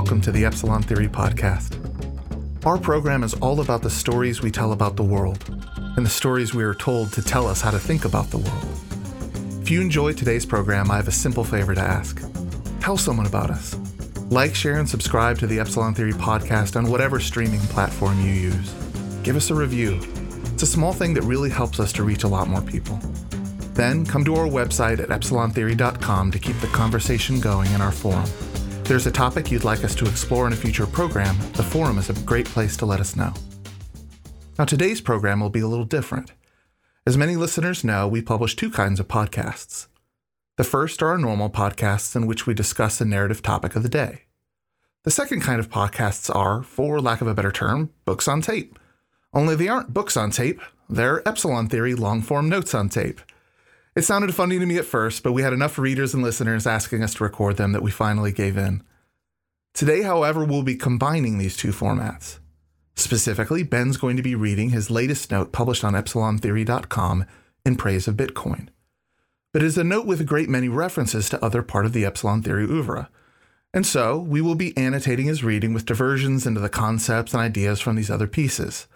welcome to the Epsilon Theory Podcast. Our program is all about the stories we tell about the world and the stories we are told to tell us how to think about the world. If you enjoyed today's program, I have a simple favor to ask tell someone about us. Like, share, and subscribe to the Epsilon Theory Podcast on whatever streaming platform you use. Give us a review. It's a small thing that really helps us to reach a lot more people. Then come to our website at epsilontheory.com to keep the conversation going in our forum. There's a topic you'd like us to explore in a future program, the forum is a great place to let us know. Now, today's program will be a little different. As many listeners know, we publish two kinds of podcasts. The first are our normal podcasts in which we discuss a narrative topic of the day. The second kind of podcasts are, for lack of a better term, books on tape. Only they aren't books on tape, they're Epsilon Theory long form notes on tape. It sounded funny to me at first, but we had enough readers and listeners asking us to record them that we finally gave in. Today, however, we'll be combining these two formats. Specifically, Ben's going to be reading his latest note published on EpsilonTheory.com in praise of Bitcoin. But it is a note with a great many references to other part of the Epsilon Theory oeuvre. And so, we will be annotating his reading with diversions into the concepts and ideas from these other pieces.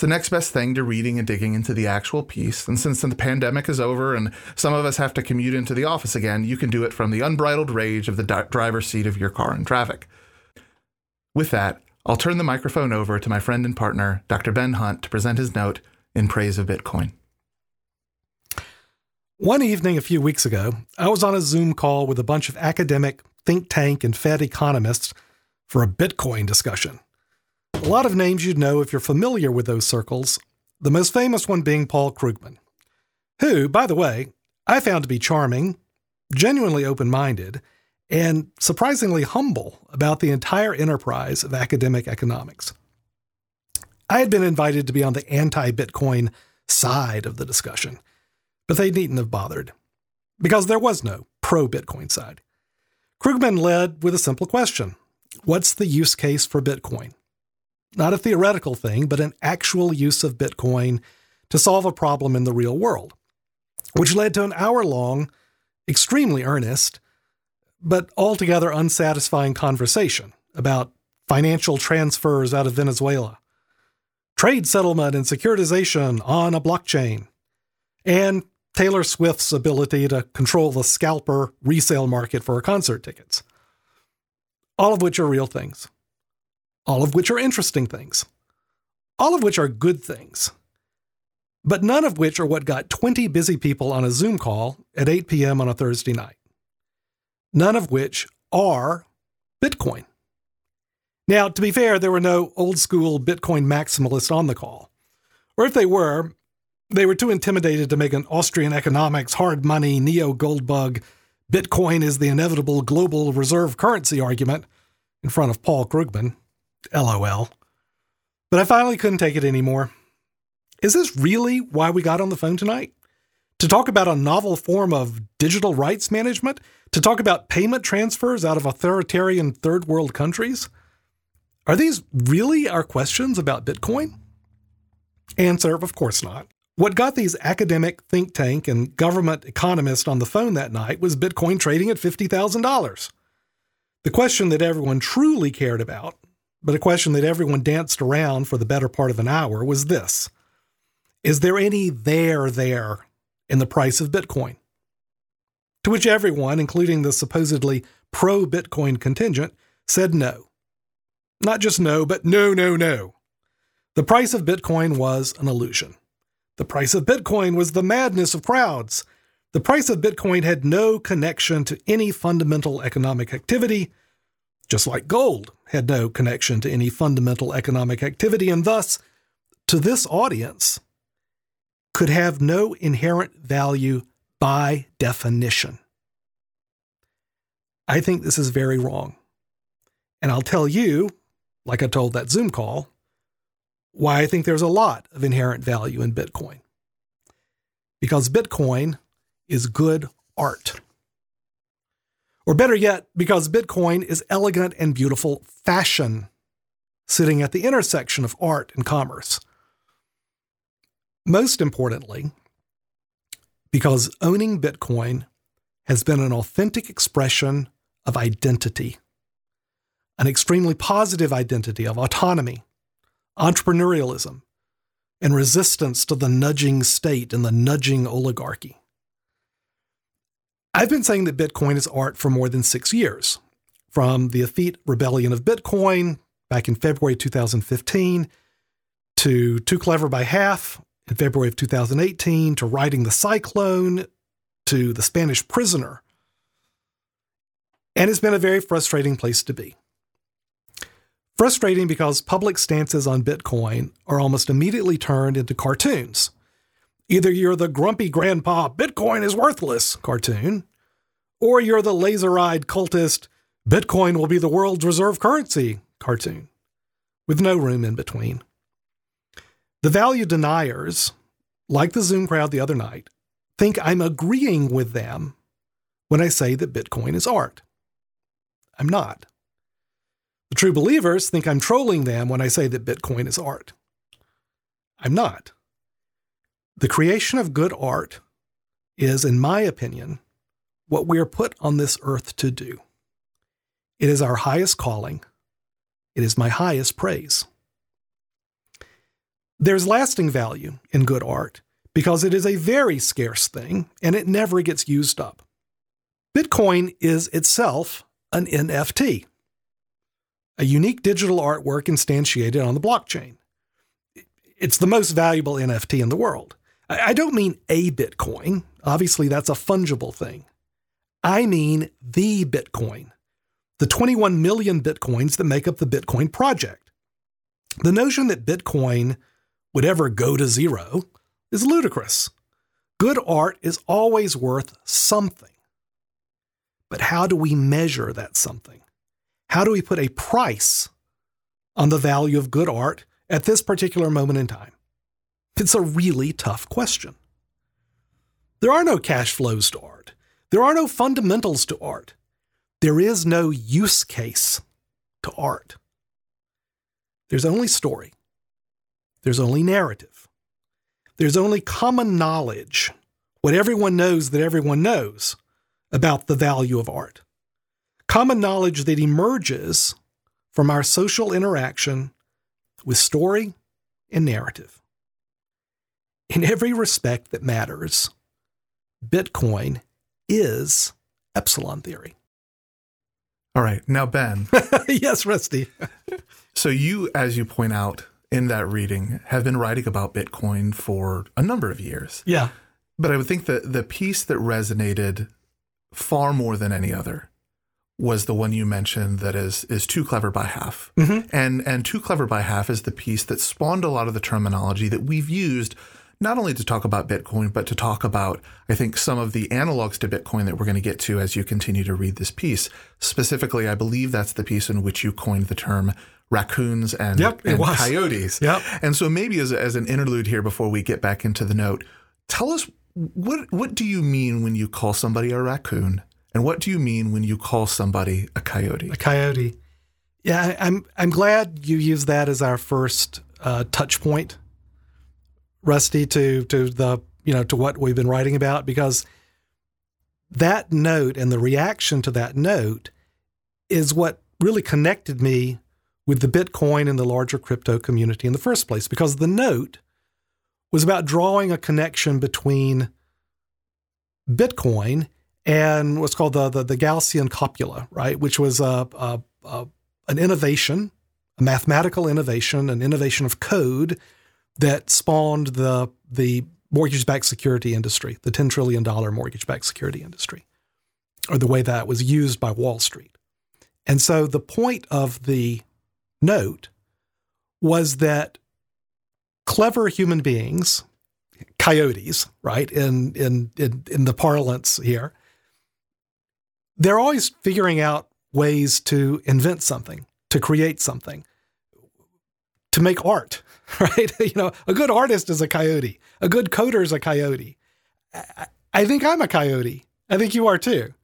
It's the next best thing to reading and digging into the actual piece. And since the pandemic is over and some of us have to commute into the office again, you can do it from the unbridled rage of the di- driver's seat of your car in traffic. With that, I'll turn the microphone over to my friend and partner, Dr. Ben Hunt, to present his note in praise of Bitcoin. One evening a few weeks ago, I was on a Zoom call with a bunch of academic, think tank, and Fed economists for a Bitcoin discussion. A lot of names you'd know if you're familiar with those circles, the most famous one being Paul Krugman, who, by the way, I found to be charming, genuinely open minded, and surprisingly humble about the entire enterprise of academic economics. I had been invited to be on the anti Bitcoin side of the discussion, but they needn't have bothered, because there was no pro Bitcoin side. Krugman led with a simple question What's the use case for Bitcoin? Not a theoretical thing, but an actual use of Bitcoin to solve a problem in the real world, which led to an hour long, extremely earnest, but altogether unsatisfying conversation about financial transfers out of Venezuela, trade settlement and securitization on a blockchain, and Taylor Swift's ability to control the scalper resale market for her concert tickets. All of which are real things all of which are interesting things, all of which are good things, but none of which are what got 20 busy people on a Zoom call at 8 p.m. on a Thursday night. None of which are Bitcoin. Now, to be fair, there were no old school Bitcoin maximalists on the call. Or if they were, they were too intimidated to make an Austrian economics, hard money, neo gold bug, Bitcoin is the inevitable global reserve currency argument in front of Paul Krugman. LOL. But I finally couldn't take it anymore. Is this really why we got on the phone tonight? To talk about a novel form of digital rights management? To talk about payment transfers out of authoritarian third world countries? Are these really our questions about Bitcoin? Answer Of course not. What got these academic think tank and government economists on the phone that night was Bitcoin trading at $50,000. The question that everyone truly cared about but a question that everyone danced around for the better part of an hour was this Is there any there there in the price of Bitcoin? To which everyone, including the supposedly pro Bitcoin contingent, said no. Not just no, but no, no, no. The price of Bitcoin was an illusion. The price of Bitcoin was the madness of crowds. The price of Bitcoin had no connection to any fundamental economic activity, just like gold had no connection to any fundamental economic activity, and thus, to this audience, could have no inherent value by definition. I think this is very wrong. And I'll tell you, like I told that Zoom call, why I think there's a lot of inherent value in Bitcoin. Because Bitcoin is good art. Or better yet, because Bitcoin is elegant and beautiful fashion, sitting at the intersection of art and commerce. Most importantly, because owning Bitcoin has been an authentic expression of identity. an extremely positive identity of autonomy, entrepreneurialism, and resistance to the nudging state and the nudging oligarchy. I've been saying that Bitcoin is art for more than six years, from the effete rebellion of Bitcoin back in February 2015 to Too Clever by Half in February of 2018 to Riding the Cyclone to The Spanish Prisoner. And it's been a very frustrating place to be. Frustrating because public stances on Bitcoin are almost immediately turned into cartoons. Either you're the grumpy grandpa, Bitcoin is worthless cartoon, or you're the laser eyed cultist, Bitcoin will be the world's reserve currency cartoon, with no room in between. The value deniers, like the Zoom crowd the other night, think I'm agreeing with them when I say that Bitcoin is art. I'm not. The true believers think I'm trolling them when I say that Bitcoin is art. I'm not. The creation of good art is, in my opinion, what we are put on this earth to do. It is our highest calling. It is my highest praise. There's lasting value in good art because it is a very scarce thing and it never gets used up. Bitcoin is itself an NFT, a unique digital artwork instantiated on the blockchain. It's the most valuable NFT in the world. I don't mean a Bitcoin. Obviously, that's a fungible thing. I mean the Bitcoin, the 21 million Bitcoins that make up the Bitcoin project. The notion that Bitcoin would ever go to zero is ludicrous. Good art is always worth something. But how do we measure that something? How do we put a price on the value of good art at this particular moment in time? It's a really tough question. There are no cash flows to art. There are no fundamentals to art. There is no use case to art. There's only story. There's only narrative. There's only common knowledge, what everyone knows that everyone knows about the value of art. Common knowledge that emerges from our social interaction with story and narrative. In every respect that matters, Bitcoin is epsilon theory. All right. Now, Ben. yes, Rusty. so, you, as you point out in that reading, have been writing about Bitcoin for a number of years. Yeah. But I would think that the piece that resonated far more than any other was the one you mentioned that is is too clever by half. Mm-hmm. And and too clever by half is the piece that spawned a lot of the terminology that we've used not only to talk about Bitcoin, but to talk about, I think, some of the analogs to Bitcoin that we're going to get to as you continue to read this piece. Specifically, I believe that's the piece in which you coined the term raccoons and, yep, and coyotes. Yep. And so maybe as, as an interlude here before we get back into the note, tell us what what do you mean when you call somebody a raccoon? And what do you mean when you call somebody a coyote? A coyote. Yeah, I'm I'm glad you used that as our first uh, touch point Rusty to to the you know to what we've been writing about because that note and the reaction to that note is what really connected me with the Bitcoin and the larger crypto community in the first place because the note was about drawing a connection between Bitcoin and what's called the the, the Gaussian copula, right, which was a, a, a an innovation, a mathematical innovation, an innovation of code that spawned the the mortgage-backed security industry, the $10 trillion mortgage-backed security industry, or the way that was used by Wall Street. And so the point of the note was that clever human beings, coyotes, right, in, in, in, in the parlance here, they're always figuring out ways to invent something, to create something, to make art, right? you know, a good artist is a coyote. A good coder is a coyote. I, I think I'm a coyote. I think you are too.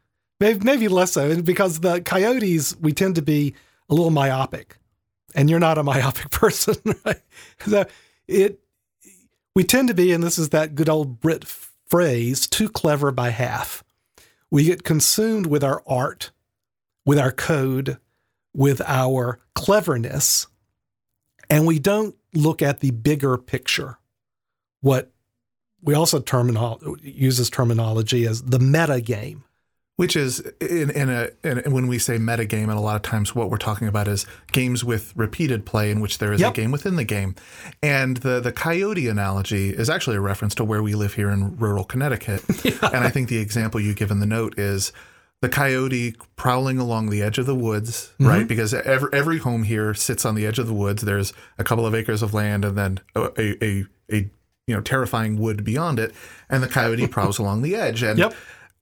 Maybe, maybe less so because the coyotes, we tend to be a little myopic and you're not a myopic person, right? So it, we tend to be, and this is that good old Brit phrase, too clever by half. We get consumed with our art, with our code, with our cleverness and we don't look at the bigger picture. What we also terminal uses terminology as the meta game which is in, in a in, when we say meta game, and a lot of times what we're talking about is games with repeated play in which there is yep. a game within the game. And the the coyote analogy is actually a reference to where we live here in rural Connecticut. yeah. And I think the example you give in the note is the coyote prowling along the edge of the woods, mm-hmm. right? Because every every home here sits on the edge of the woods. There's a couple of acres of land, and then a a, a, a you know terrifying wood beyond it, and the coyote prowls along the edge. And yep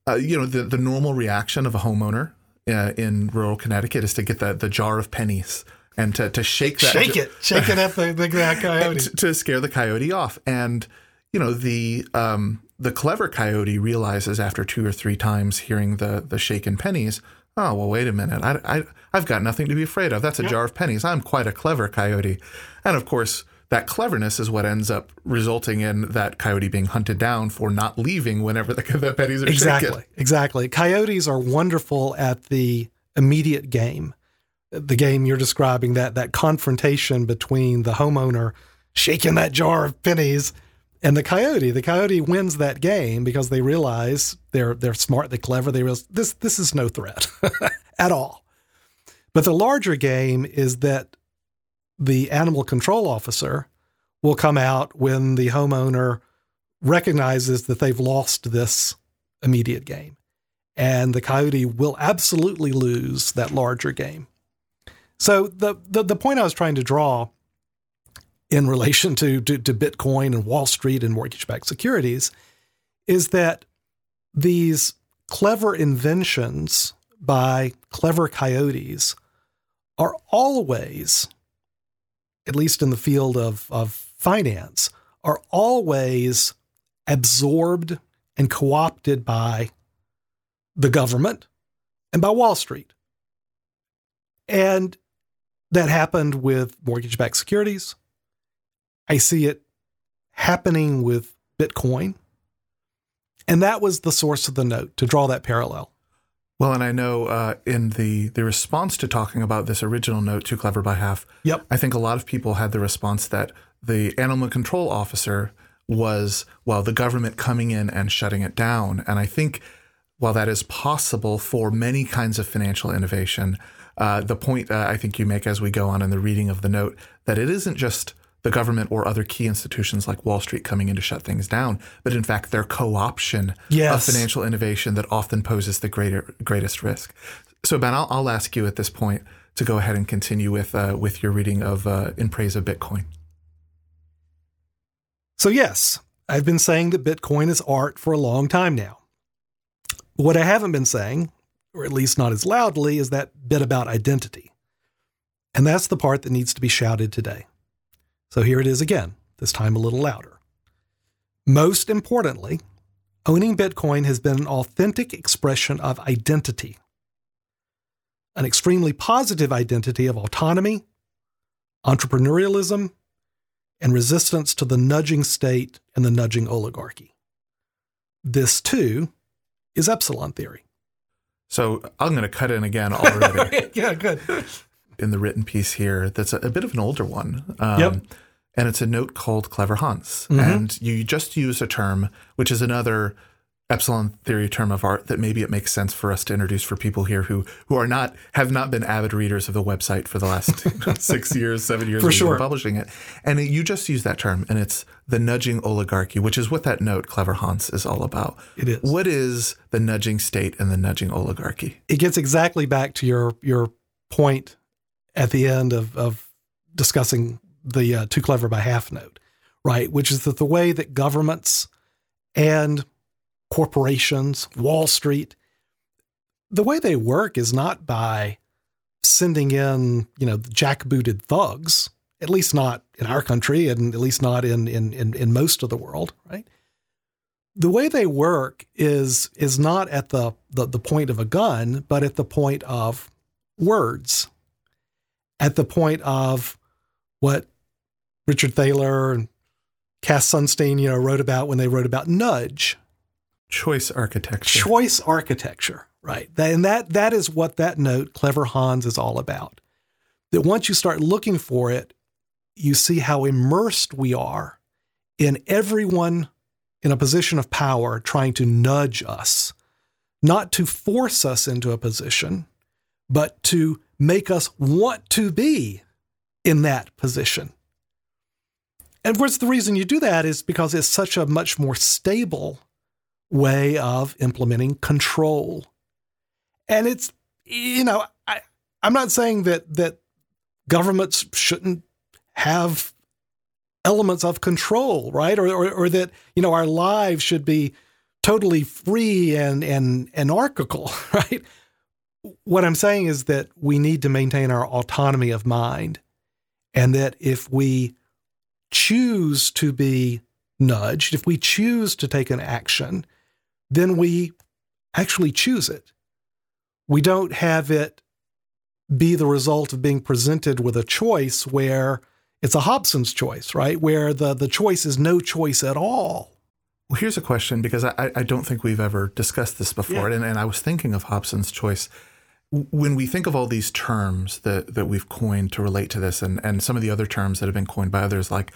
uh, you know, the, the normal reaction of a homeowner uh, in rural Connecticut is to get the, the jar of pennies and to, to shake that. Shake it. Shake it at the, the coyote. To, to, scare the coyote off. And, you know, the um, the clever coyote realizes after two or three times hearing the, the shaken pennies, oh, well, wait a minute. I, I, I've got nothing to be afraid of. That's a jar of pennies. I'm quite a clever coyote. And of course, that cleverness is what ends up resulting in that coyote being hunted down for not leaving whenever the, the pennies are shaken. exactly shaken. exactly coyotes are wonderful at the immediate game the game you're describing that that confrontation between the homeowner shaking that jar of pennies and the coyote the coyote wins that game because they realize they're they're smart they're clever they realize this this is no threat at all but the larger game is that the animal control officer will come out when the homeowner recognizes that they've lost this immediate game. And the coyote will absolutely lose that larger game. So the, the, the point I was trying to draw in relation to, to, to Bitcoin and Wall Street and mortgage-backed securities is that these clever inventions by clever coyotes are always at least in the field of, of finance, are always absorbed and co opted by the government and by Wall Street. And that happened with mortgage backed securities. I see it happening with Bitcoin. And that was the source of the note to draw that parallel. Well, and I know uh, in the the response to talking about this original note, too clever by half. Yep. I think a lot of people had the response that the animal control officer was well, the government coming in and shutting it down. And I think while that is possible for many kinds of financial innovation, uh, the point uh, I think you make as we go on in the reading of the note that it isn't just the government or other key institutions like Wall Street coming in to shut things down, but in fact their co-option yes. of financial innovation that often poses the greater greatest risk. So Ben, I'll, I'll ask you at this point to go ahead and continue with uh, with your reading of uh, in praise of Bitcoin. So yes, I've been saying that Bitcoin is art for a long time now. What I haven't been saying, or at least not as loudly, is that bit about identity. And that's the part that needs to be shouted today. So here it is again, this time a little louder. Most importantly, owning Bitcoin has been an authentic expression of identity, an extremely positive identity of autonomy, entrepreneurialism, and resistance to the nudging state and the nudging oligarchy. This, too, is epsilon theory. So I'm going to cut in again already. yeah, good. In the written piece here, that's a, a bit of an older one. Um, yep and it's a note called Clever Hans. Mm-hmm. And you just use a term, which is another epsilon theory term of art that maybe it makes sense for us to introduce for people here who who are not have not been avid readers of the website for the last six years, seven years for sure publishing it. And you just use that term, and it's the nudging oligarchy, which is what that note Clever Hans is all about. It is. What is the nudging state and the nudging oligarchy? It gets exactly back to your your point at the end of of discussing the uh, too clever by half note, right? Which is that the way that governments and corporations, Wall Street, the way they work is not by sending in, you know, jackbooted thugs, at least not in our country and at least not in, in, in, in most of the world, right? The way they work is is not at the, the, the point of a gun, but at the point of words, at the point of what Richard Thaler and Cass Sunstein, you know, wrote about when they wrote about nudge. Choice architecture. Choice architecture, right. and that that is what that note, Clever Hans, is all about. that once you start looking for it, you see how immersed we are in everyone in a position of power trying to nudge us, not to force us into a position, but to make us want to be in that position. And of course, the reason you do that is because it's such a much more stable way of implementing control. And it's, you know, I, I'm not saying that that governments shouldn't have elements of control, right? Or, or, or that, you know, our lives should be totally free and, and anarchical, right? What I'm saying is that we need to maintain our autonomy of mind. And that if we choose to be nudged, if we choose to take an action, then we actually choose it. We don't have it be the result of being presented with a choice where it's a Hobson's choice, right? Where the, the choice is no choice at all. Well, here's a question because I, I don't think we've ever discussed this before. Yeah. And, and I was thinking of Hobson's choice. When we think of all these terms that, that we've coined to relate to this, and, and some of the other terms that have been coined by others, like,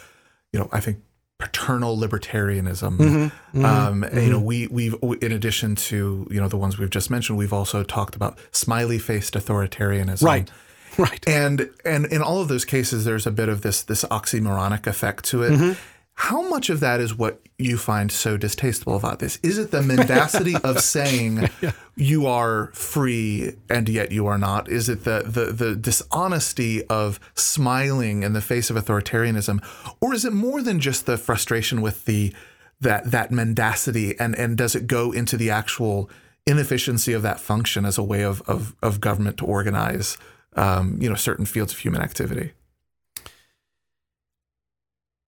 you know, I think paternal libertarianism. Mm-hmm, mm-hmm, um, mm-hmm. You know, we we've in addition to you know the ones we've just mentioned, we've also talked about smiley faced authoritarianism. Right. Right. And and in all of those cases, there's a bit of this this oxymoronic effect to it. How much of that is what you find so distasteful about this? Is it the mendacity of saying yeah. you are free and yet you are not? Is it the, the the dishonesty of smiling in the face of authoritarianism, or is it more than just the frustration with the that that mendacity and and does it go into the actual inefficiency of that function as a way of of, of government to organize um, you know certain fields of human activity?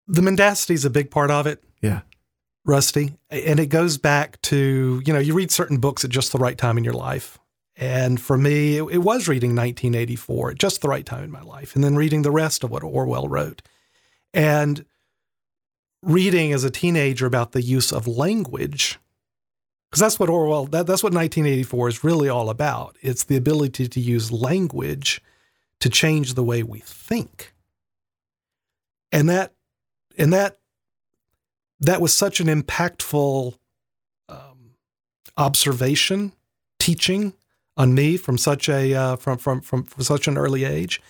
The mendacity is a big part of it. Yeah. Rusty. And it goes back to, you know, you read certain books at just the right time in your life. And for me, it, it, was reading 1984 at just the right time in my life, and then reading the rest of what Orwell wrote. And reading as a teenager about the use of language, because that's what Orwell, that, that's what 1984 is really all about. It's the ability to use language to change the way we think. And that and that that was such an impactful um, observation, teaching on me from such a uh, from, from from from such an early age.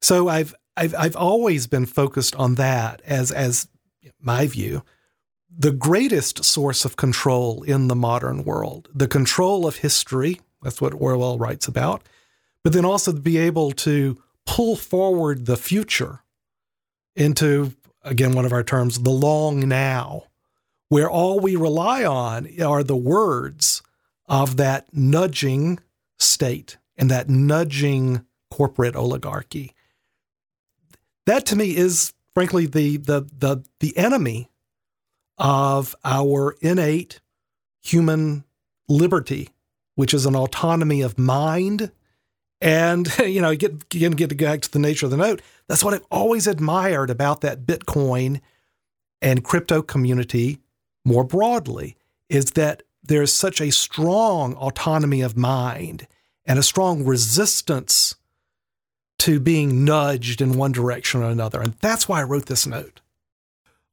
So I've I've I've always been focused on that as as my view, the greatest source of control in the modern world, the control of history. That's what Orwell writes about, but then also to be able to pull forward the future into again, one of our terms, the long now, where all we rely on are the words of that nudging state and that nudging corporate oligarchy. That to me is frankly the the the the enemy of our innate human liberty, which is an autonomy of mind and you know, get again get back to the nature of the note. That's what I've always admired about that Bitcoin and crypto community more broadly is that there's such a strong autonomy of mind and a strong resistance to being nudged in one direction or another. And that's why I wrote this note.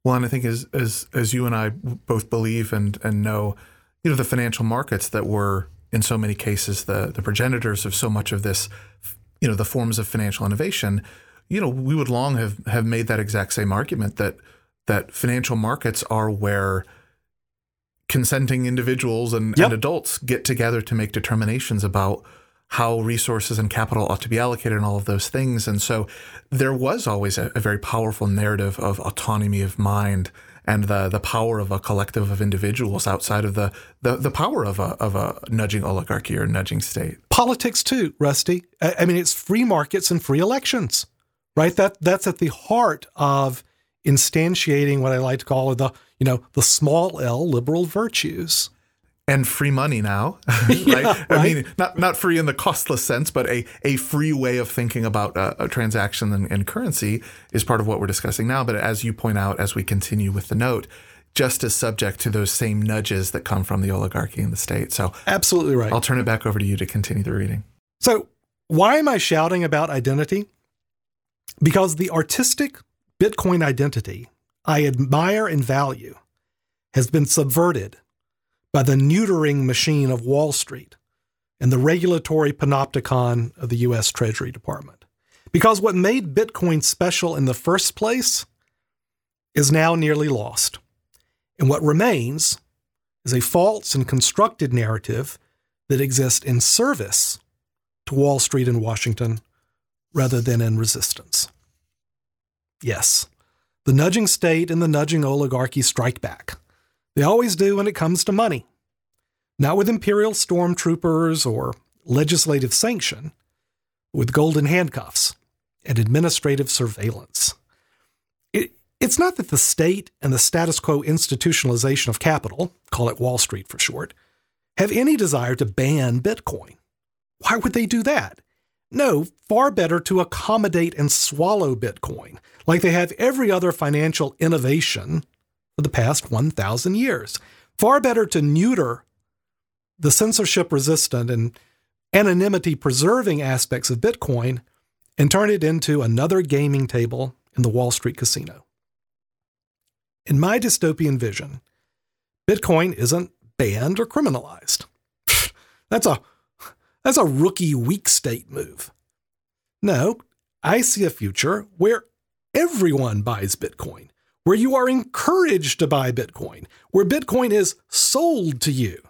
Well, and I think as as as you and I both believe and and know, you know, the financial markets that were in so many cases the the progenitors of so much of this, you know, the forms of financial innovation, you know, we would long have have made that exact same argument that that financial markets are where consenting individuals and, yep. and adults get together to make determinations about how resources and capital ought to be allocated and all of those things. And so there was always a, a very powerful narrative of autonomy of mind and the the power of a collective of individuals outside of the the, the power of a of a nudging oligarchy or nudging state. Politics too, Rusty. I, I mean, it's free markets and free elections, right? That that's at the heart of instantiating what I like to call the you know the small L liberal virtues and free money now. right? Yeah, I mean, not not free in the costless sense, but a, a free way of thinking about a, a transaction and, and, currency is part of what we're discussing now. But as you point out, as we continue with the note, just as subject to those same nudges that come from the oligarchy and the state. So absolutely right. I'll turn it back over to you to continue the reading. So why am I shouting about identity? Because the artistic Bitcoin identity I admire and value has been subverted by the neutering machine of Wall Street and the regulatory panopticon of the US Treasury Department. Because what made Bitcoin special in the first place is now nearly lost. And what remains is a false and constructed narrative that exists in service to Wall Street and Washington rather than in resistance. Yes, the nudging state and the nudging oligarchy strike back. They always do when it comes to money. Not with imperial stormtroopers or legislative sanction, with golden handcuffs and administrative surveillance. It, it's not that the state and the status quo institutionalization of capital, call it Wall Street for short, have any desire to ban Bitcoin. Why would they do that? No, far better to accommodate and swallow Bitcoin, like they have every other financial innovation for the past 1,000 years. Far better to neuter the censorship resistant and anonymity preserving aspects of Bitcoin and turn it into another gaming table in the Wall Street casino. In my dystopian vision, Bitcoin isn't banned or criminalized. that's a that's a rookie weak state move. No, I see a future where everyone buys Bitcoin, where you are encouraged to buy Bitcoin, where Bitcoin is sold to you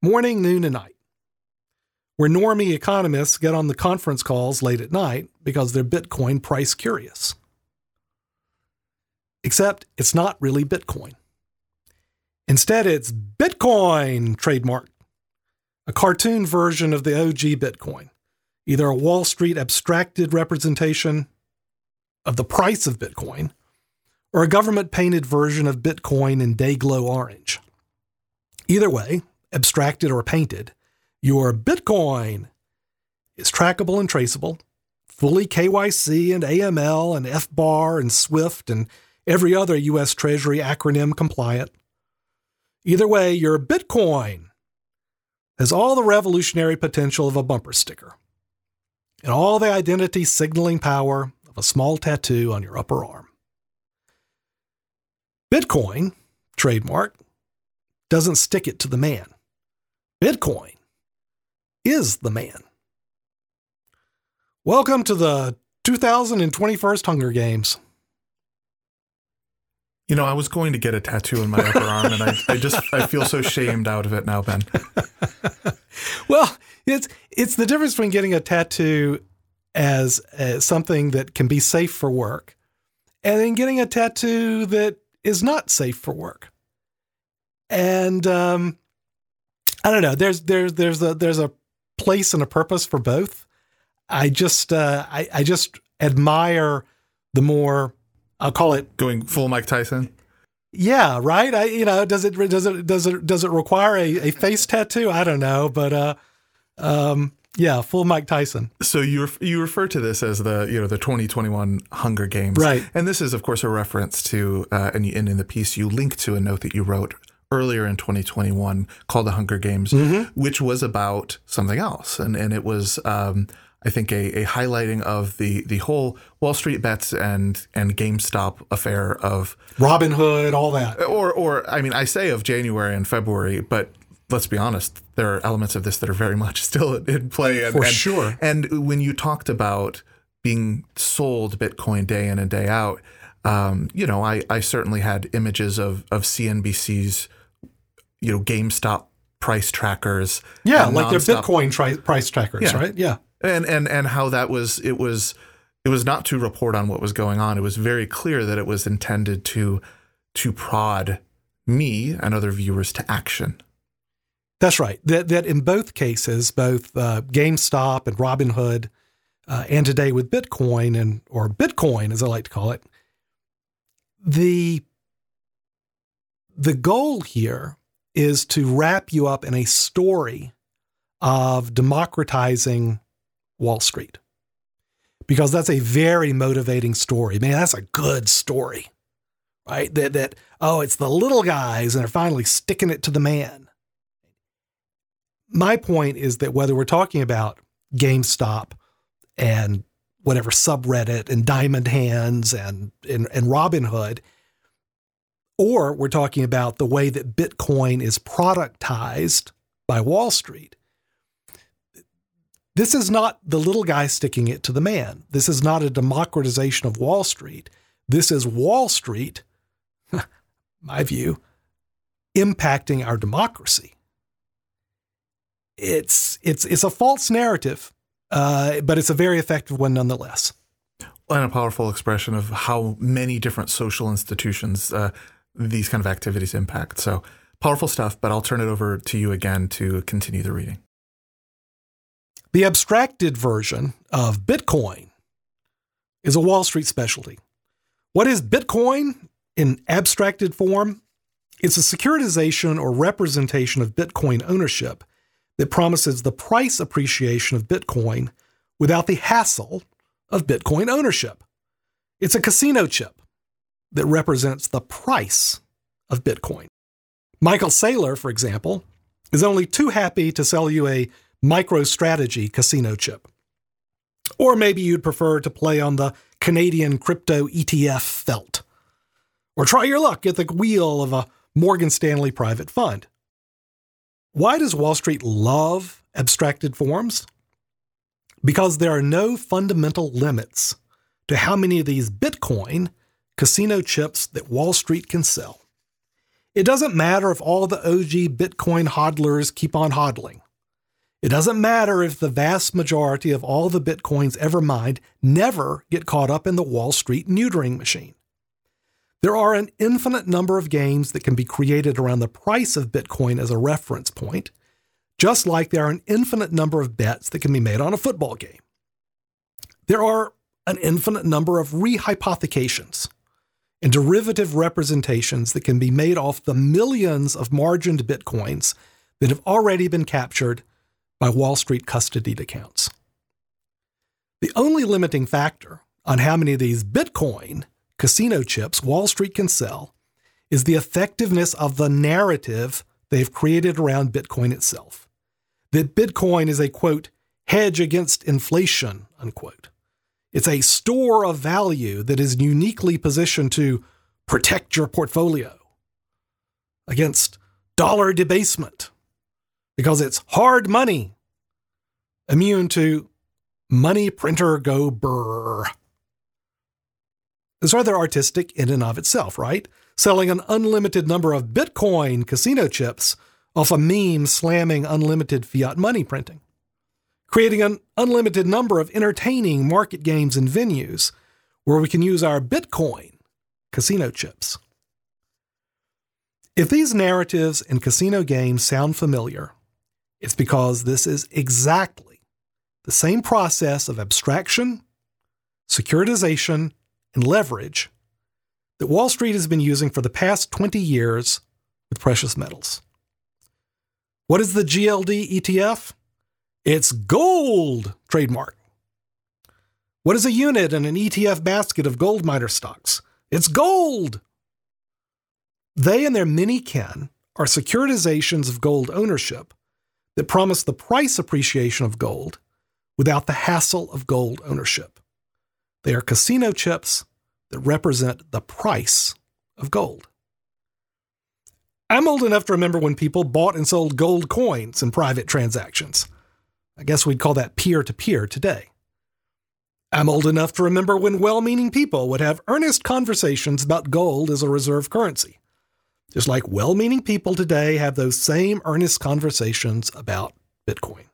morning, noon, and night. Where normie economists get on the conference calls late at night because they're Bitcoin price curious. Except it's not really Bitcoin. Instead, it's Bitcoin trademark, a cartoon version of the OG Bitcoin, either a Wall Street abstracted representation of the price of Bitcoin or a government painted version of Bitcoin in day glow orange. Either way, abstracted or painted, your Bitcoin is trackable and traceable, fully KYC and AML and FBAR and SWIFT and every other US Treasury acronym compliant. Either way, your Bitcoin has all the revolutionary potential of a bumper sticker and all the identity signaling power of a small tattoo on your upper arm. Bitcoin, trademark, doesn't stick it to the man. Bitcoin is the man. Welcome to the 2021st Hunger Games. You know, I was going to get a tattoo in my upper arm, and I, I just I feel so shamed out of it now, Ben. well, it's it's the difference between getting a tattoo as, as something that can be safe for work, and then getting a tattoo that is not safe for work. And um, I don't know. There's there's there's a there's a place and a purpose for both. I just uh, I I just admire the more I'll call it going full Mike Tyson. Yeah, right. I you know does it does it does it does it require a, a face tattoo? I don't know, but uh, um, yeah, full Mike Tyson. So you ref- you refer to this as the you know the 2021 Hunger Games, right? And this is of course a reference to uh, and, and in the piece you link to a note that you wrote earlier in 2021 called The Hunger Games, mm-hmm. which was about something else. And, and it was, um, I think, a, a, highlighting of the, the whole Wall Street bets and, and GameStop affair of Robinhood, all that. Or, or, I mean, I say of January and February, but let's be honest, there are elements of this that are very much still in play. And, For and, sure. And when you talked about being sold Bitcoin day in and day out, um, you know, I, I certainly had images of, of CNBC's you know GameStop price trackers. Yeah, like their Bitcoin tri- price trackers, yeah. right? Yeah, and and and how that was it was it was not to report on what was going on. It was very clear that it was intended to to prod me and other viewers to action. That's right. That that in both cases, both uh, GameStop and Robinhood, uh, and today with Bitcoin and or Bitcoin as I like to call it, the the goal here is to wrap you up in a story of democratizing Wall Street. Because that's a very motivating story. Man, that's a good story. Right? That that oh, it's the little guys and they're finally sticking it to the man. My point is that whether we're talking about GameStop and whatever subreddit and Diamond Hands and, and, and Robinhood. Or we're talking about the way that Bitcoin is productized by Wall Street. This is not the little guy sticking it to the man. This is not a democratization of Wall Street. This is Wall Street, my view, impacting our democracy. It's it's it's a false narrative, uh, but it's a very effective one nonetheless. And a powerful expression of how many different social institutions uh, these kind of activities impact. So powerful stuff. But I'll turn it over to you again to continue the reading. The abstracted version of Bitcoin is a Wall Street specialty. What is Bitcoin in abstracted form? It's a securitization or representation of Bitcoin ownership that promises the price appreciation of Bitcoin without the hassle of Bitcoin ownership. It's a casino chip that represents the price of Bitcoin. Michael Saylor, for example, is only too happy to sell you a MicroStrategy casino chip. Or maybe you'd prefer to play on the Canadian crypto ETF felt. Or try your luck at the wheel of a Morgan Stanley private fund. Why does Wall Street love abstracted forms? Because there are no fundamental limits to how many of these Bitcoin casino chips that Wall Street can sell. It doesn't matter if all the OG Bitcoin hodlers keep on hodling. It doesn't matter if the vast majority of all the Bitcoins ever mined never get caught up in the Wall Street neutering machine. There are an infinite number of games that can be created around the price of Bitcoin as a reference point, just like there are an infinite number of bets that can be made on a football game. There are an infinite number of rehypothecations and derivative representations that can be made off the millions of margined Bitcoins that have already been captured by Wall Street custodied accounts. The only limiting factor on how many of these Bitcoin casino chips Wall Street can sell is the effectiveness of the narrative they've created around Bitcoin itself. That Bitcoin is a quote, hedge against inflation, unquote. It's a store of value that is uniquely positioned to protect your portfolio against dollar debasement because it's hard money, immune to money printer go brr. It's rather artistic in and of itself, right? Selling an unlimited number of Bitcoin casino chips off a meme slamming unlimited fiat money printing. Creating an unlimited number of entertaining market games and venues where we can use our Bitcoin casino chips. If these narratives and casino games sound familiar, it's because this is exactly the same process of abstraction, securitization, and leverage that Wall Street has been using for the past 20 years with precious metals. What is the GLD ETF? It's gold, trademark. What is a unit in an ETF basket of gold miner stocks? It's gold. They and their mini kin are securitizations of gold ownership that promise the price appreciation of gold without the hassle of gold ownership. They are casino chips that represent the price of gold. I'm old enough to remember when people bought and sold gold coins in private transactions. I guess we'd call that peer to peer today. I'm old enough to remember when well meaning people would have earnest conversations about gold as a reserve currency. Just like well meaning people today have those same earnest conversations about Bitcoin.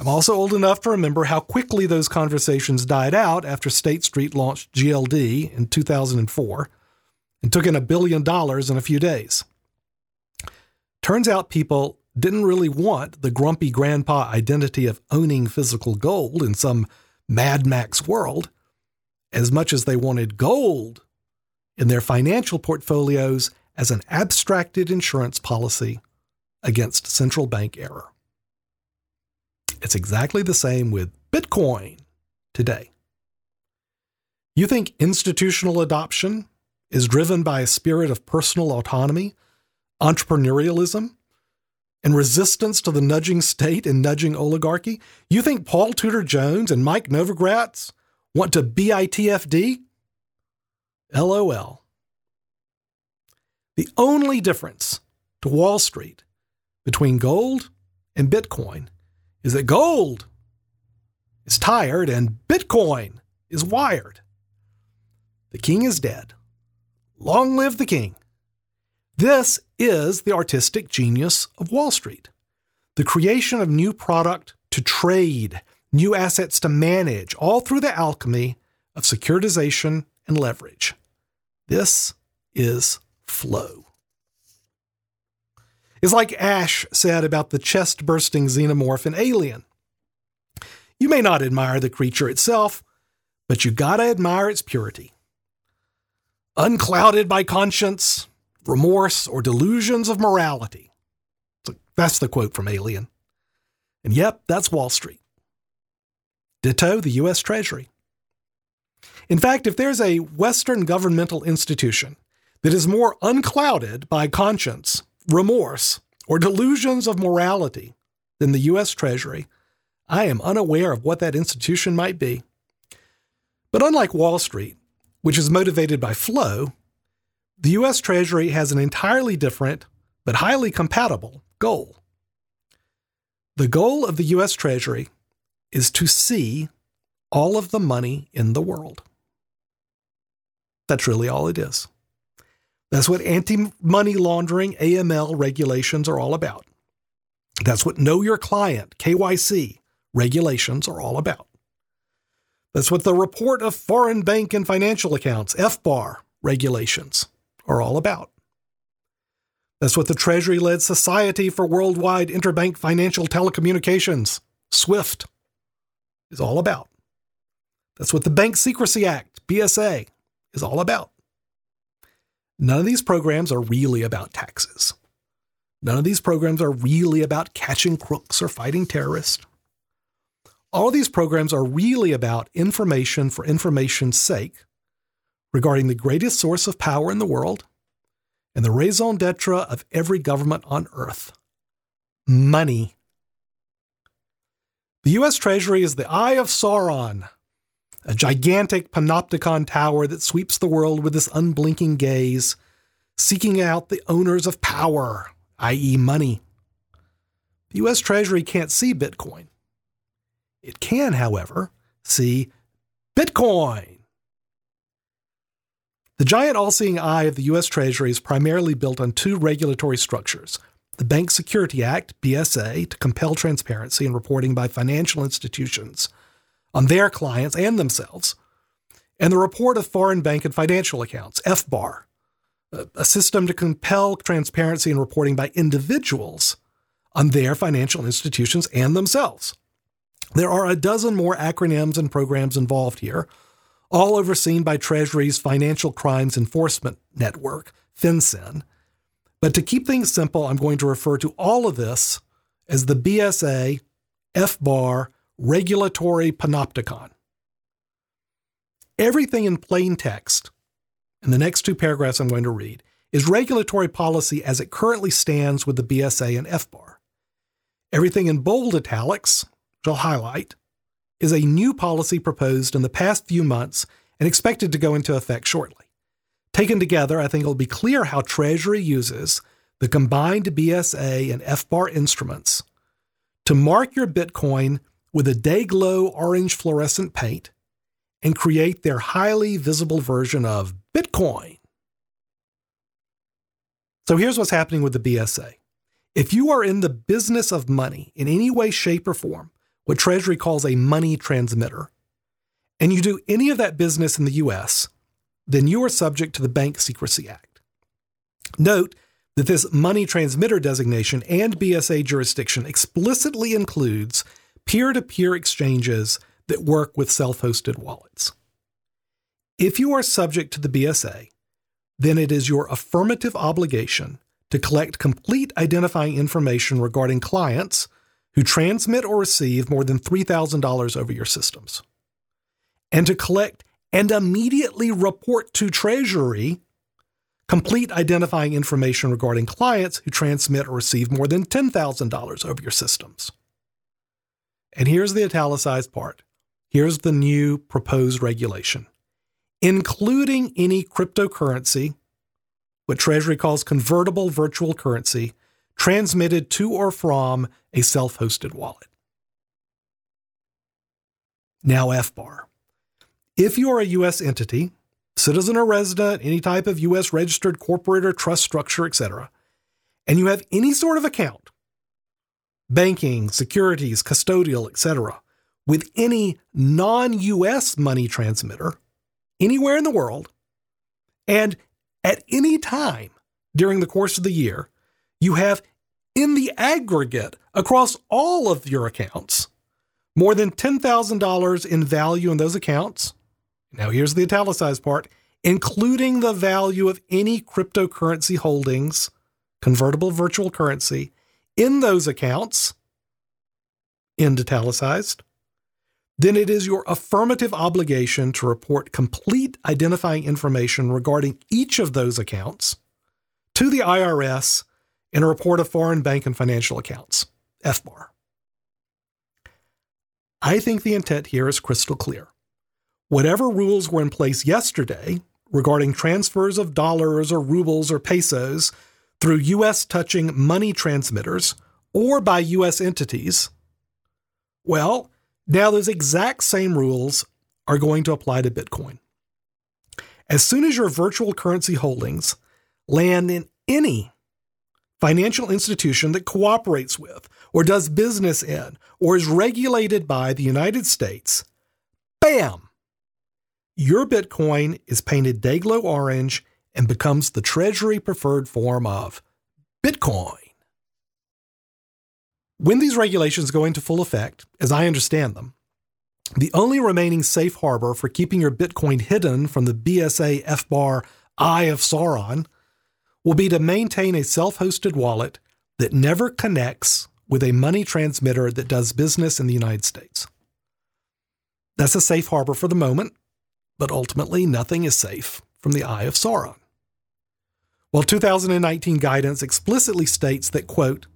I'm also old enough to remember how quickly those conversations died out after State Street launched GLD in 2004 and took in a billion dollars in a few days. Turns out people didn't really want the grumpy grandpa identity of owning physical gold in some Mad Max world as much as they wanted gold in their financial portfolios as an abstracted insurance policy against central bank error. It's exactly the same with Bitcoin today. You think institutional adoption is driven by a spirit of personal autonomy, entrepreneurialism, and resistance to the nudging state and nudging oligarchy? You think Paul Tudor Jones and Mike Novogratz want to BITFD? LOL. The only difference to Wall Street between gold and Bitcoin is that gold is tired and Bitcoin is wired. The king is dead. Long live the king. This is the artistic genius of Wall Street the creation of new product to trade, new assets to manage, all through the alchemy of securitization and leverage. This is flow. It's like Ash said about the chest bursting xenomorph in Alien. You may not admire the creature itself, but you gotta admire its purity. Unclouded by conscience, remorse, or delusions of morality. That's the quote from Alien. And yep, that's Wall Street. Ditto the US Treasury. In fact, if there's a Western governmental institution that is more unclouded by conscience, remorse, or delusions of morality than the US Treasury, I am unaware of what that institution might be. But unlike Wall Street, which is motivated by flow, the US Treasury has an entirely different, but highly compatible, goal. The goal of the US Treasury is to see all of the money in the world. That's really all it is. That's what anti money laundering AML regulations are all about. That's what Know Your Client, KYC, regulations are all about. That's what the Report of Foreign Bank and Financial Accounts, FBAR, regulations are all about. That's what the Treasury led Society for Worldwide Interbank Financial Telecommunications, SWIFT, is all about. That's what the Bank Secrecy Act, BSA, is all about. None of these programs are really about taxes. None of these programs are really about catching crooks or fighting terrorists. All these programs are really about information for information's sake regarding the greatest source of power in the world and the raison d'etre of every government on earth money. The U.S. Treasury is the eye of Sauron, a gigantic panopticon tower that sweeps the world with its unblinking gaze, seeking out the owners of power, i.e., money. The U.S. Treasury can't see Bitcoin. It can, however, see Bitcoin. The giant all seeing eye of the U.S. Treasury is primarily built on two regulatory structures the Bank Security Act, BSA, to compel transparency and reporting by financial institutions on their clients and themselves, and the Report of Foreign Bank and Financial Accounts, FBAR, a system to compel transparency and reporting by individuals on their financial institutions and themselves. There are a dozen more acronyms and programs involved here, all overseen by Treasury's Financial Crimes Enforcement Network, FinCEN. But to keep things simple, I'm going to refer to all of this as the BSA FBAR Regulatory Panopticon. Everything in plain text, in the next two paragraphs I'm going to read, is regulatory policy as it currently stands with the BSA and FBAR. Everything in bold italics, which I'll highlight, is a new policy proposed in the past few months and expected to go into effect shortly. Taken together, I think it'll be clear how Treasury uses the combined BSA and FBAR instruments to mark your Bitcoin with a Day-Glo orange fluorescent paint and create their highly visible version of Bitcoin. So here's what's happening with the BSA. If you are in the business of money in any way, shape, or form, what Treasury calls a money transmitter, and you do any of that business in the US, then you are subject to the Bank Secrecy Act. Note that this money transmitter designation and BSA jurisdiction explicitly includes peer to peer exchanges that work with self hosted wallets. If you are subject to the BSA, then it is your affirmative obligation to collect complete identifying information regarding clients who transmit or receive more than $3,000 over your systems, and to collect and immediately report to Treasury complete identifying information regarding clients who transmit or receive more than $10,000 over your systems. And here's the italicized part. Here's the new proposed regulation, including any cryptocurrency, what Treasury calls convertible virtual currency, transmitted to or from a self hosted wallet. Now, FBAR. If you are a U.S. entity, citizen or resident, any type of U.S. registered corporate or trust structure, etc., and you have any sort of account, banking, securities, custodial, etc., with any non US money transmitter anywhere in the world, and at any time during the course of the year, you have in the aggregate across all of your accounts more than $10,000 in value in those accounts. Now, here's the italicized part including the value of any cryptocurrency holdings, convertible virtual currency, in those accounts, in italicized, then it is your affirmative obligation to report complete identifying information regarding each of those accounts to the IRS in a report of foreign bank and financial accounts, FBAR. I think the intent here is crystal clear. Whatever rules were in place yesterday regarding transfers of dollars or rubles or pesos through U.S. touching money transmitters or by U.S. entities, well, now those exact same rules are going to apply to Bitcoin. As soon as your virtual currency holdings land in any financial institution that cooperates with or does business in or is regulated by the United States, bam, your Bitcoin is painted Day-Glo orange and becomes the Treasury preferred form of Bitcoin. When these regulations go into full effect, as I understand them, the only remaining safe harbor for keeping your Bitcoin hidden from the BSA FBAR Eye of Sauron will be to maintain a self hosted wallet that never connects with a money transmitter that does business in the United States. That's a safe harbor for the moment, but ultimately nothing is safe from the eye of Sauron. While 2019 guidance explicitly states that, quote,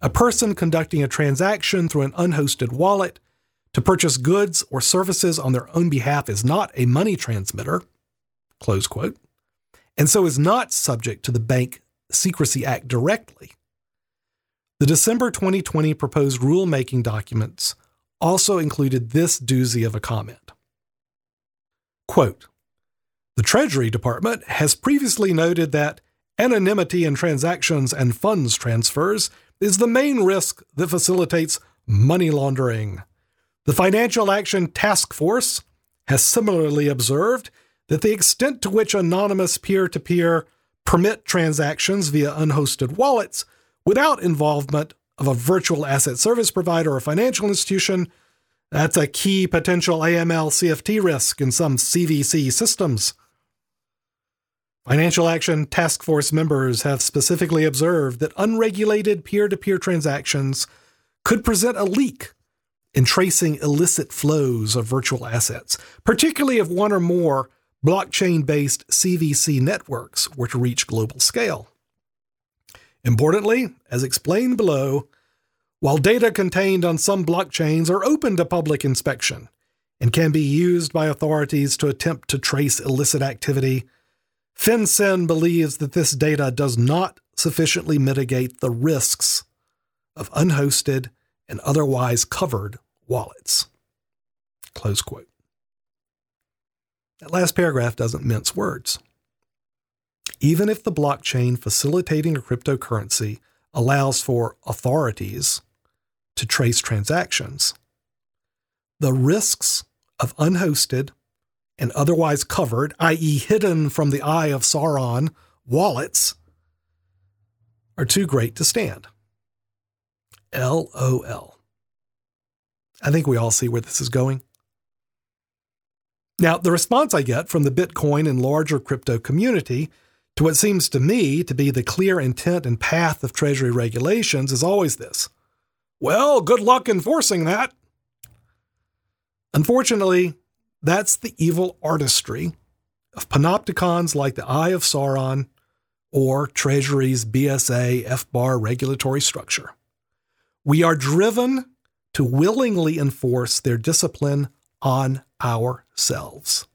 a person conducting a transaction through an unhosted wallet to purchase goods or services on their own behalf is not a money transmitter, close quote, and so is not subject to the Bank Secrecy Act directly. The December 2020 proposed rulemaking documents also included this doozy of a comment. Quote The Treasury Department has previously noted that anonymity in transactions and funds transfers is the main risk that facilitates money laundering. The Financial Action Task Force has similarly observed that the extent to which anonymous peer to peer permit transactions via unhosted wallets without involvement of a virtual asset service provider or financial institution that's a key potential AML CFT risk in some CVC systems. Financial Action Task Force members have specifically observed that unregulated peer to peer transactions could present a leak in tracing illicit flows of virtual assets, particularly if one or more blockchain based CVC networks were to reach global scale. Importantly, as explained below, while data contained on some blockchains are open to public inspection and can be used by authorities to attempt to trace illicit activity, FinCEN believes that this data does not sufficiently mitigate the risks of unhosted and otherwise covered wallets. Close quote. That last paragraph doesn't mince words. Even if the blockchain facilitating a cryptocurrency allows for authorities to trace transactions. The risks of unhosted and otherwise covered, i.e., hidden from the eye of Sauron, wallets are too great to stand. LOL. I think we all see where this is going. Now, the response I get from the Bitcoin and larger crypto community to what seems to me to be the clear intent and path of Treasury regulations is always this well, good luck enforcing that. Unfortunately, that's the evil artistry of panopticons like the Eye of Sauron, or Treasury's BSA FBAR regulatory structure. We are driven to willingly enforce their discipline on ourselves.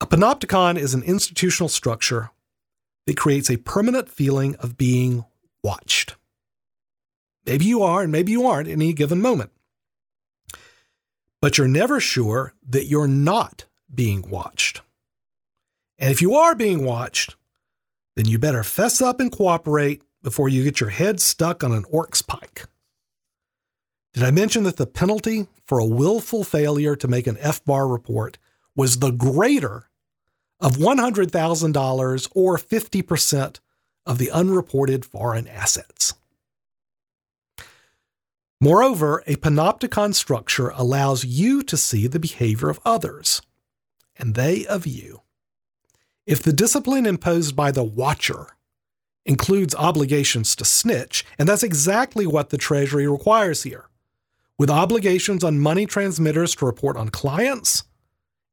A panopticon is an institutional structure that creates a permanent feeling of being watched. Maybe you are, and maybe you aren't at any given moment. But you're never sure that you're not being watched. And if you are being watched, then you better fess up and cooperate before you get your head stuck on an orc's pike. Did I mention that the penalty for a willful failure to make an FBAR report was the greater of $100,000 or 50% of the unreported foreign assets? Moreover, a panopticon structure allows you to see the behavior of others, and they of you. If the discipline imposed by the watcher includes obligations to snitch, and that's exactly what the Treasury requires here, with obligations on money transmitters to report on clients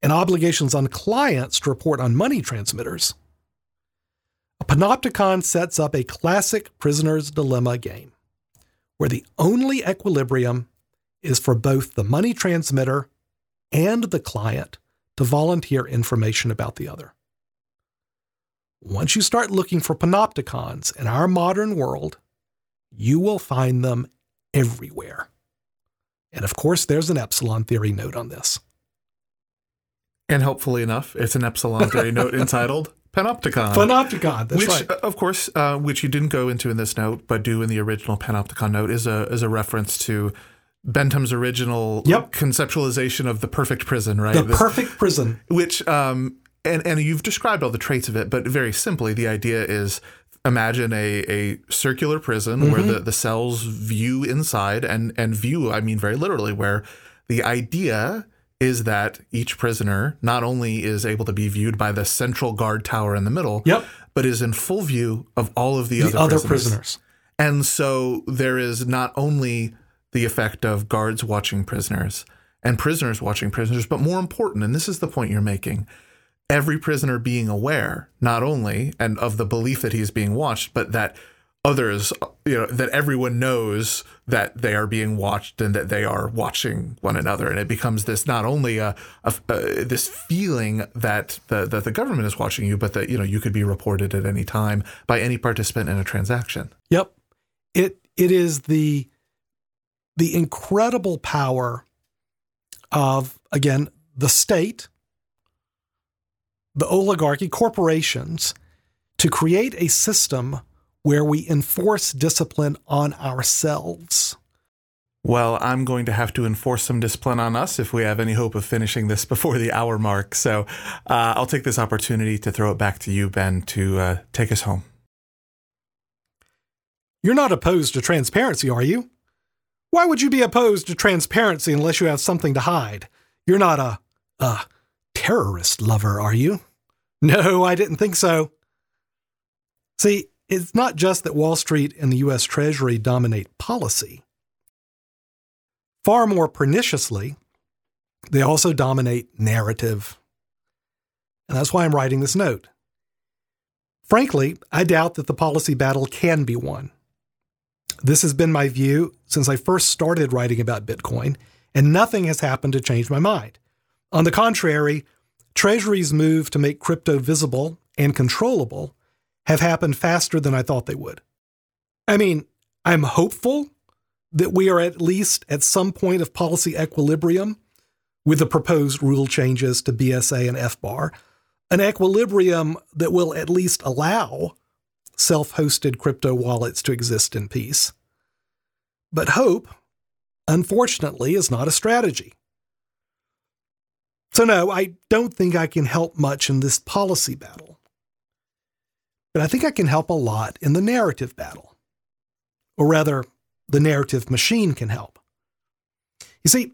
and obligations on clients to report on money transmitters. A panopticon sets up a classic prisoner's dilemma game where the only equilibrium is for both the money transmitter and the client to volunteer information about the other. Once you start looking for panopticons in our modern world, you will find them everywhere. And of course, there's an epsilon theory note on this. And hopefully enough, it's an epsilon theory note entitled Panopticon. Panopticon, that's which, right. uh, of course, uh, which you didn't go into in this note, but do in the original Panopticon note, is a is a reference to Bentham's original Yep. conceptualization of the perfect prison, right? The This- perfect prison. which um and and you've described all the traits of it, but very simply, the idea is imagine a a circular prison where the the cells view inside and and view I mean very literally where the idea is that each prisoner not only is able to be viewed by the central guard tower in the middle, Yep. but is in full view of all of the, The other, other prisoners. prisoners. And so there is not only the effect of guards watching prisoners and prisoners watching prisoners, but more important, and this is the point you're making, every prisoner being aware, not only and of the belief that he is being watched, but that others, you know, that everyone knows that they are being watched and that they are watching one another, and it becomes this not only a, a, a this feeling that the that the government is watching you, but that you know you could be reported at any time by any participant in a transaction. Yep. It it is the the incredible power of again the state, the oligarchy, corporations to create a system where we enforce discipline on ourselves. Well, I'm going to have to enforce some discipline on us if we have any hope of finishing this before the hour mark. So uh, I'll take this opportunity to throw it back to you, Ben, to uh, take us home. You're not opposed to transparency, are you? Why would you be opposed to transparency unless you have something to hide? You're not a a terrorist lover, are you? No, I didn't think so. See, it's not just that Wall Street and the US Treasury dominate policy. Far more perniciously, they also dominate narrative. And that's why I'm writing this note. Frankly, I doubt that the policy battle can be won. This has been my view since I first started writing about Bitcoin, and nothing has happened to change my mind. On the contrary, Treasury's move to make crypto visible and controllable have happened faster than I thought they would. I mean, I'm hopeful that we are at least at some point of policy equilibrium with the proposed rule changes to BSA and FBAR, an equilibrium that will at least allow self hosted crypto wallets to exist in peace. But hope, unfortunately, is not a strategy. So, no, I don't think I can help much in this policy battle. But I think I can help a lot in the narrative battle. Or rather, the narrative machine can help. You see,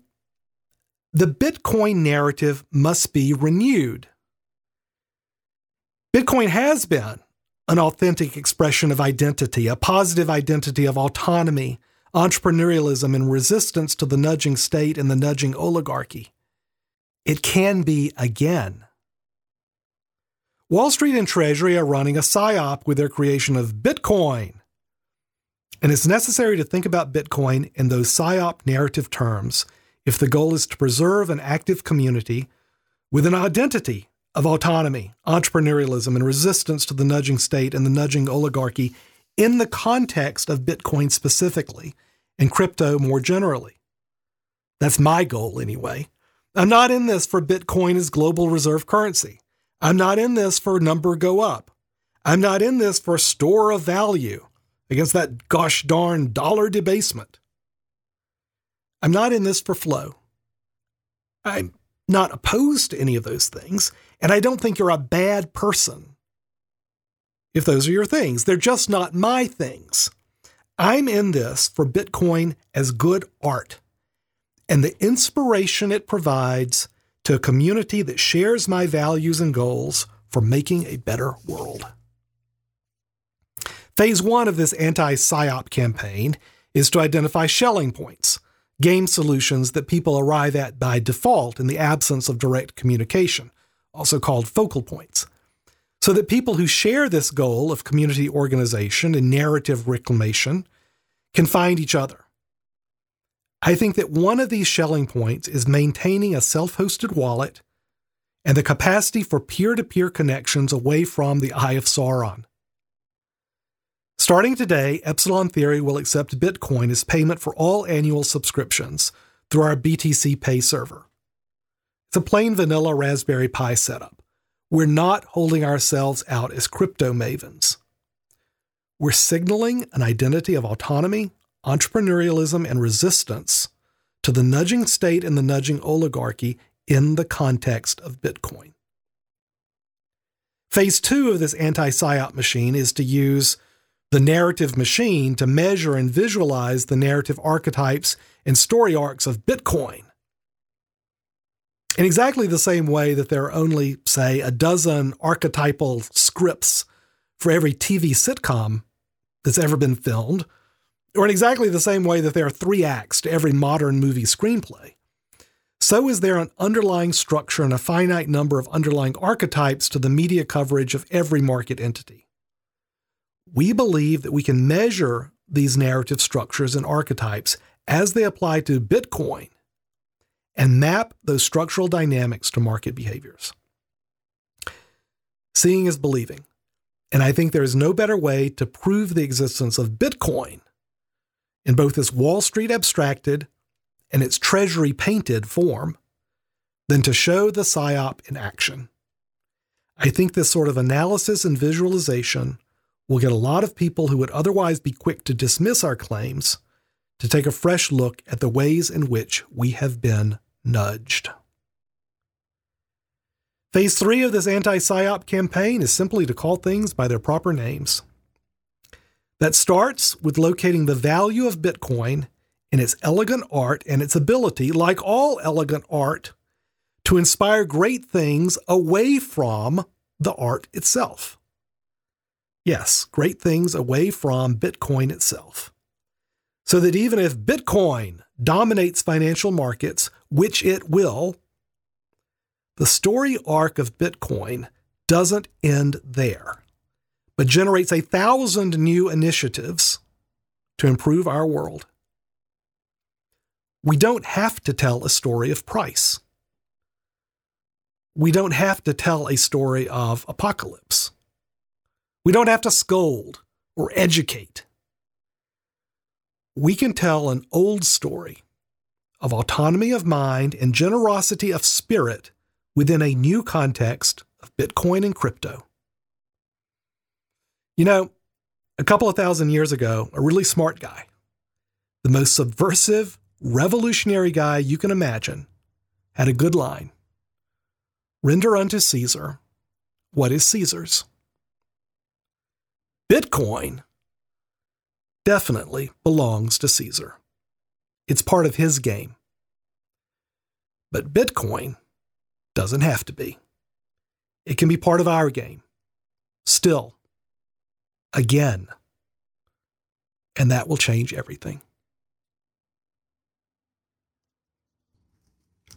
the Bitcoin narrative must be renewed. Bitcoin has been an authentic expression of identity, a positive identity of autonomy, entrepreneurialism, and resistance to the nudging state and the nudging oligarchy. It can be again. Wall Street and Treasury are running a psyop with their creation of Bitcoin. And it's necessary to think about Bitcoin in those psyop narrative terms if the goal is to preserve an active community with an identity of autonomy, entrepreneurialism, and resistance to the nudging state and the nudging oligarchy in the context of Bitcoin specifically and crypto more generally. That's my goal, anyway. I'm not in this for Bitcoin as global reserve currency. I'm not in this for number go up. I'm not in this for a store of value against that gosh darn dollar debasement. I'm not in this for flow. I'm not opposed to any of those things, and I don't think you're a bad person if those are your things. They're just not my things. I'm in this for Bitcoin as good art and the inspiration it provides to a community that shares my values and goals for making a better world. Phase one of this anti PSYOP campaign is to identify Schelling points, game solutions that people arrive at by default in the absence of direct communication, also called focal points, so that people who share this goal of community organization and narrative reclamation can find each other. I think that one of these Schelling points is maintaining a self hosted wallet and the capacity for peer to peer connections away from the Eye of Sauron. Starting today, Epsilon Theory will accept Bitcoin as payment for all annual subscriptions through our BTC Pay server. It's a plain vanilla Raspberry Pi setup. We're not holding ourselves out as crypto mavens. We're signaling an identity of autonomy, entrepreneurialism, and resistance to the nudging state and the nudging oligarchy in the context of Bitcoin. Phase two of this anti PSYOP machine is to use the narrative machine to measure and visualize the narrative archetypes and story arcs of Bitcoin. In exactly the same way that there are only, say, a dozen archetypal scripts for every TV sitcom that's ever been filmed, or in exactly the same way that there are three acts to every modern movie screenplay, so is there an underlying structure and a finite number of underlying archetypes to the media coverage of every market entity we believe that we can measure these narrative structures and archetypes as they apply to Bitcoin and map those structural dynamics to market behaviors. Seeing is believing. And I think there is no better way to prove the existence of Bitcoin in both its Wall Street abstracted and its Treasury painted form than to show the PSYOP in action. I think this sort of analysis and visualization we'll get a lot of people who would otherwise be quick to dismiss our claims to take a fresh look at the ways in which we have been nudged. Phase three of this anti PSYOP campaign is simply to call things by their proper names. That starts with locating the value of Bitcoin in its elegant art and its ability, like all elegant art, to inspire great things away from the art itself. Yes, great things away from Bitcoin itself. So that even if Bitcoin dominates financial markets, which it will, the story arc of Bitcoin doesn't end there, but generates a thousand new initiatives to improve our world. We don't have to tell a story of price. We don't have to tell a story of apocalypse. We don't have to scold or educate. We can tell an old story of autonomy of mind and generosity of spirit within a new context of Bitcoin and crypto. You know, a couple of thousand years ago, a really smart guy, the most subversive, revolutionary guy you can imagine, had a good line Render unto Caesar what is Caesar's. Bitcoin definitely belongs to Caesar. It's part of his game. But Bitcoin doesn't have to be. It can be part of our game. Still. Again. And that will change everything.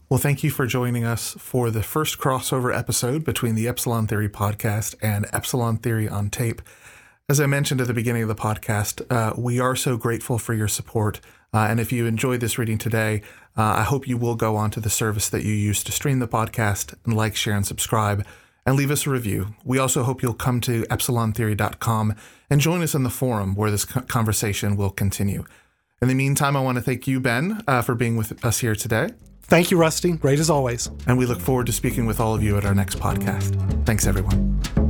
Well, thank you for joining us for the first crossover episode between the Epsilon Theory podcast and Epsilon Theory on Tape. As I mentioned at the beginning of the podcast, uh, we are so grateful for your support. Uh, and if you enjoyed this reading today, uh, I hope you will go on to the service that you use to stream the podcast and like, share, and subscribe and leave us a review. We also hope you'll come to epsilontheory.com and join us in the forum where this conversation will continue. In the meantime, I want to thank you, Ben, uh, for being with us here today. Thank you, Rusty. Great as always. And we look forward to speaking with all of you at our next podcast. Thanks, everyone.